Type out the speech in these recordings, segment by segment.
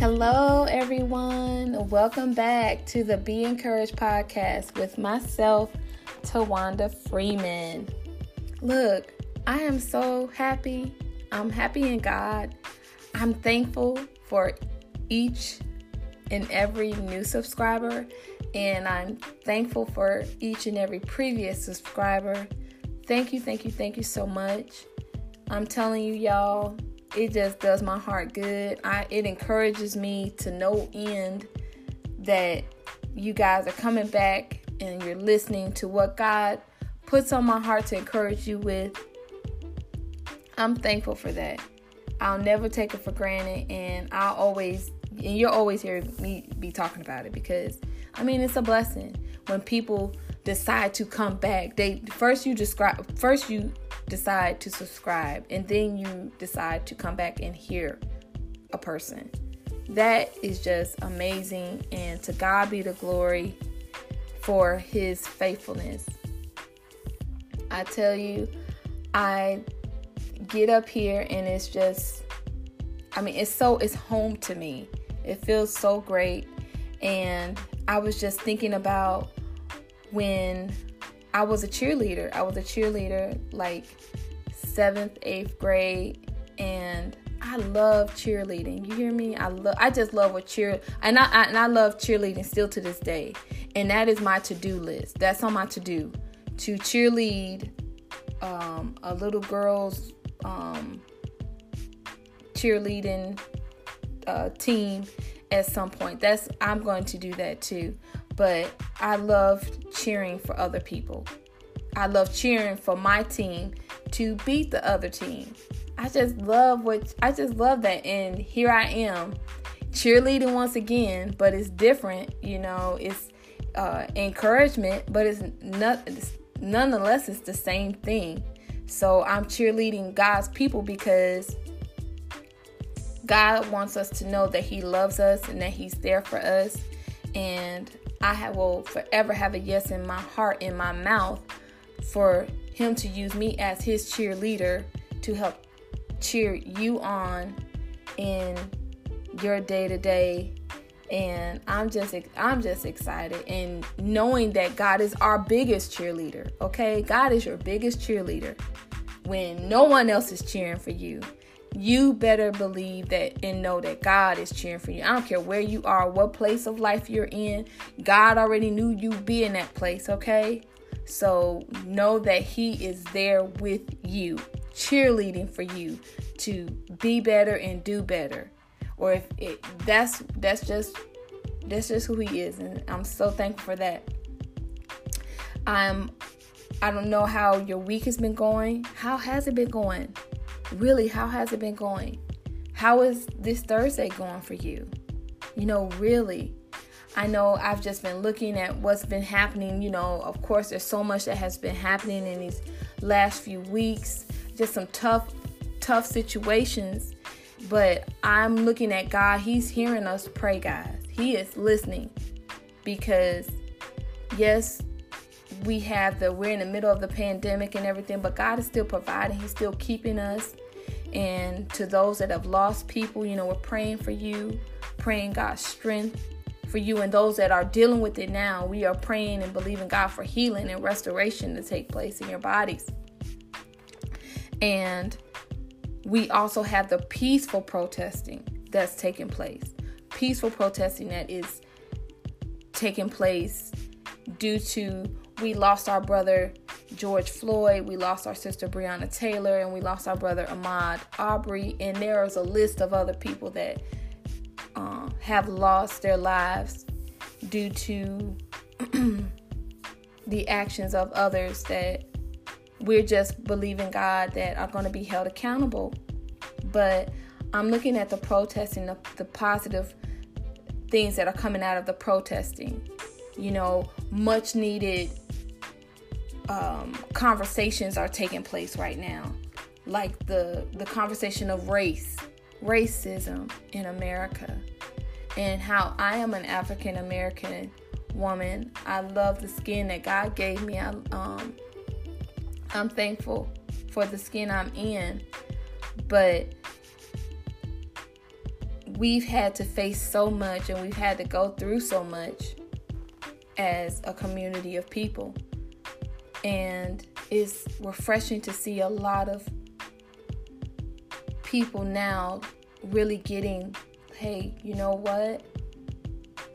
Hello, everyone. Welcome back to the Be Encouraged podcast with myself, Tawanda Freeman. Look, I am so happy. I'm happy in God. I'm thankful for each and every new subscriber, and I'm thankful for each and every previous subscriber. Thank you, thank you, thank you so much. I'm telling you, y'all, it just does my heart good. I it encourages me to no end that you guys are coming back and you're listening to what God puts on my heart to encourage you with. I'm thankful for that. I'll never take it for granted and I'll always and you'll always hear me be talking about it because I mean it's a blessing when people decide to come back. They first you describe first you decide to subscribe and then you decide to come back and hear a person. That is just amazing and to God be the glory for his faithfulness. I tell you, I get up here and it's just I mean, it's so it's home to me. It feels so great and I was just thinking about when I was a cheerleader. I was a cheerleader like seventh, eighth grade, and I love cheerleading. You hear me? I love. I just love what cheer, and I, I and I love cheerleading still to this day. And that is my to-do list. That's on my to-do to cheerlead um, a little girl's um, cheerleading uh, team at some point. That's I'm going to do that too but I love cheering for other people. I love cheering for my team to beat the other team. I just love what I just love that and here I am cheerleading once again, but it's different, you know, it's uh, encouragement, but it's it's, nonetheless it's the same thing. So I'm cheerleading God's people because God wants us to know that he loves us and that he's there for us and I will forever have a yes in my heart, in my mouth, for Him to use me as His cheerleader to help cheer you on in your day to day. And I'm just, I'm just excited, and knowing that God is our biggest cheerleader. Okay, God is your biggest cheerleader when no one else is cheering for you you better believe that and know that God is cheering for you. I don't care where you are, what place of life you're in. God already knew you'd be in that place, okay? So know that He is there with you, cheerleading for you to be better and do better. Or if it that's that's just that's just who He is, and I'm so thankful for that. I'm I don't know how your week has been going. How has it been going? Really, how has it been going? How is this Thursday going for you? You know, really. I know I've just been looking at what's been happening. You know, of course, there's so much that has been happening in these last few weeks, just some tough, tough situations. But I'm looking at God. He's hearing us pray, guys. He is listening because, yes, we have the we're in the middle of the pandemic and everything, but God is still providing. He's still keeping us. And to those that have lost people, you know, we're praying for you, praying God's strength for you. And those that are dealing with it now, we are praying and believing God for healing and restoration to take place in your bodies. And we also have the peaceful protesting that's taking place. Peaceful protesting that is taking place due to we lost our brother George Floyd, we lost our sister Breonna Taylor, and we lost our brother Ahmaud Arbery. And there is a list of other people that uh, have lost their lives due to the actions of others that we're just believing God that are going to be held accountable. But I'm looking at the protesting, the, the positive things that are coming out of the protesting. You know, much needed um, conversations are taking place right now, like the the conversation of race, racism in America, and how I am an African American woman. I love the skin that God gave me. I, um, I'm thankful for the skin I'm in, but we've had to face so much and we've had to go through so much as a community of people. And it's refreshing to see a lot of people now really getting, hey, you know what?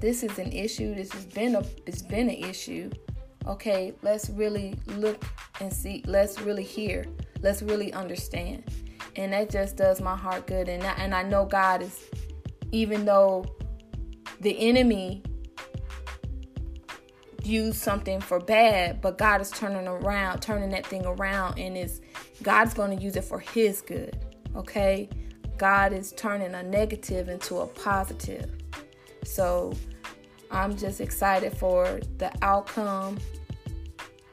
This is an issue. This has been a it's been an issue. Okay, let's really look and see. Let's really hear. Let's really understand. And that just does my heart good. And I, and I know God is, even though the enemy use something for bad, but God is turning around, turning that thing around, and is God's going to use it for His good. Okay, God is turning a negative into a positive. So I'm just excited for the outcome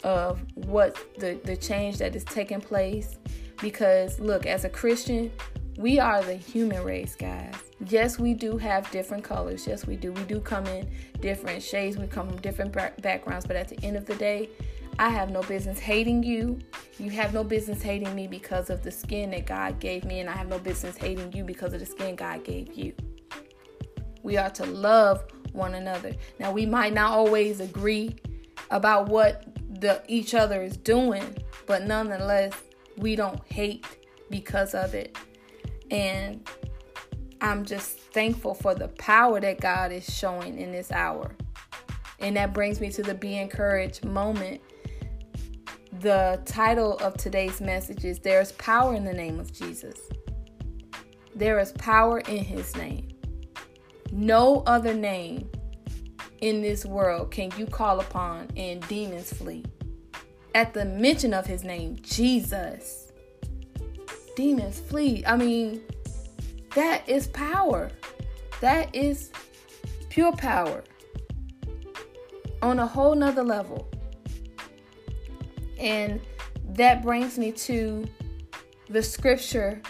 of what the the change that is taking place. Because look, as a Christian, we are the human race, guys. Yes, we do have different colors. Yes, we do. We do come in different shades. We come from different backgrounds. But at the end of the day, I have no business hating you. You have no business hating me because of the skin that God gave me. And I have no business hating you because of the skin God gave you. We are to love one another. Now, we might not always agree about what the each other is doing, but nonetheless, we don't hate because of it. And I'm just thankful for the power that God is showing in this hour. And that brings me to the be encouraged moment. The title of today's message is There's Power in the Name of Jesus. There is power in His name. No other name in this world can you call upon and demons flee. At the mention of His name, Jesus, demons flee. I mean, that is power. That is pure power on a whole nother level. And that brings me to the scripture,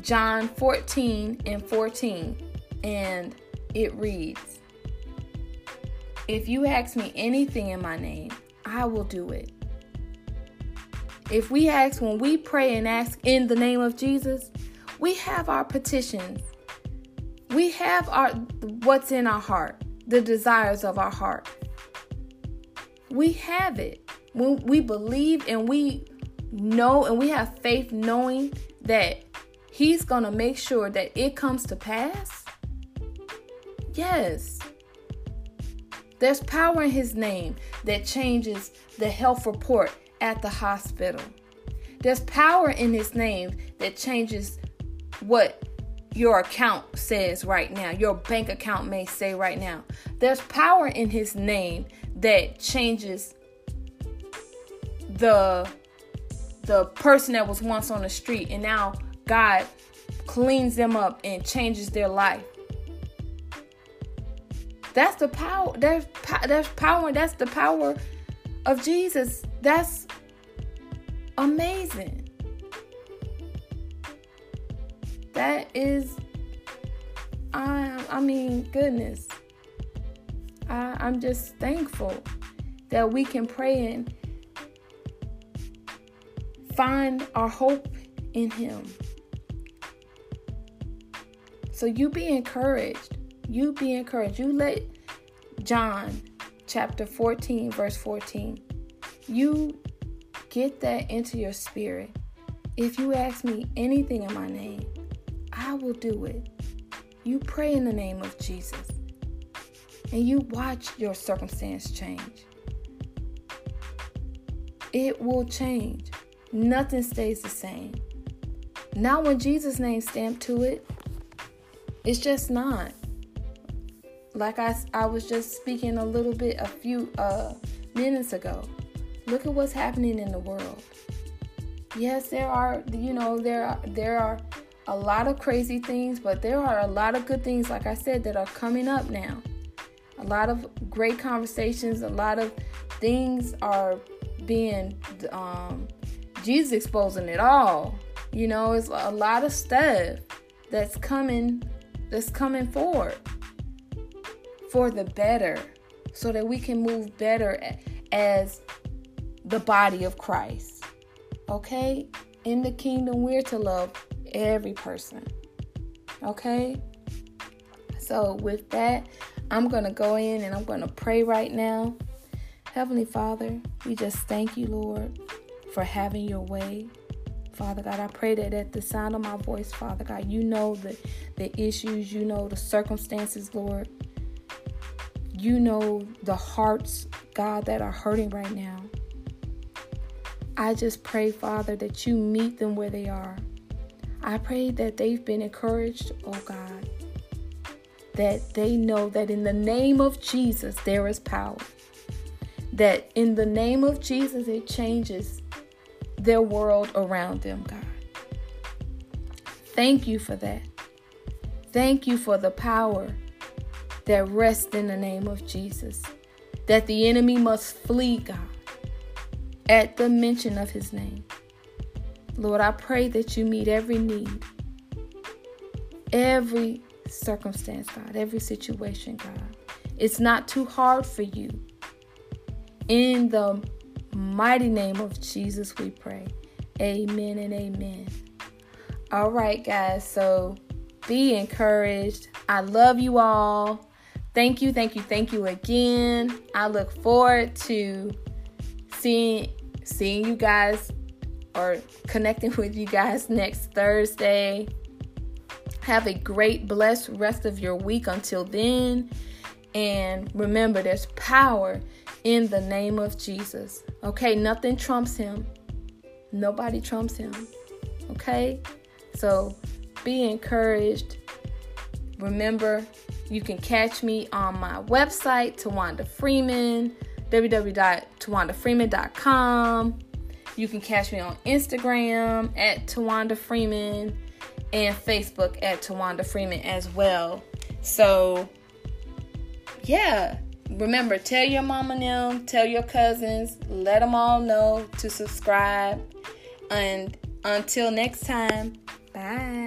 John 14 and 14. And it reads If you ask me anything in my name, I will do it. If we ask, when we pray and ask in the name of Jesus, we have our petitions. We have our what's in our heart, the desires of our heart. We have it. When we believe and we know and we have faith knowing that he's going to make sure that it comes to pass. Yes. There's power in his name that changes the health report at the hospital. There's power in his name that changes what your account says right now, your bank account may say right now. There's power in his name that changes the the person that was once on the street and now God cleans them up and changes their life. That's the power. There's there's power. That's the power of Jesus. That's amazing. That is I I mean goodness. I, I'm just thankful that we can pray and find our hope in him. So you be encouraged. You be encouraged. You let John chapter 14 verse 14. You get that into your spirit. If you ask me anything in my name, I will do it. You pray in the name of Jesus and you watch your circumstance change. It will change. Nothing stays the same. Not when Jesus' name stamped to it. It's just not. Like I, I was just speaking a little bit a few uh, minutes ago. Look at what's happening in the world. Yes, there are, you know, there are, there are a lot of crazy things, but there are a lot of good things, like I said, that are coming up now. A lot of great conversations, a lot of things are being, um, Jesus exposing it all. You know, it's a lot of stuff that's coming, that's coming forward for the better, so that we can move better as the body of Christ. Okay? In the kingdom, we're to love every person. Okay? So, with that, I'm going to go in and I'm going to pray right now. Heavenly Father, we just thank you, Lord, for having your way. Father God, I pray that at the sound of my voice, Father God, you know the, the issues, you know the circumstances, Lord. You know the hearts, God, that are hurting right now. I just pray, Father, that you meet them where they are. I pray that they've been encouraged, oh God, that they know that in the name of Jesus there is power. That in the name of Jesus it changes their world around them, God. Thank you for that. Thank you for the power that rests in the name of Jesus. That the enemy must flee, God, at the mention of his name. Lord, I pray that you meet every need, every circumstance, God, every situation, God. It's not too hard for you. In the mighty name of Jesus, we pray. Amen and amen. All right, guys. So be encouraged. I love you all. Thank you, thank you, thank you again. I look forward to seeing seeing you guys or connecting with you guys next Thursday. Have a great, blessed rest of your week until then. And remember, there's power in the name of Jesus. Okay, nothing trumps him. Nobody trumps him. Okay? So be encouraged. Remember, you can catch me on my website, Tawanda Freeman, www.tawandafreeman.com. You can catch me on Instagram at Tawanda Freeman and Facebook at Tawanda Freeman as well. So, yeah, remember, tell your and them, tell your cousins, let them all know to subscribe. And until next time, bye.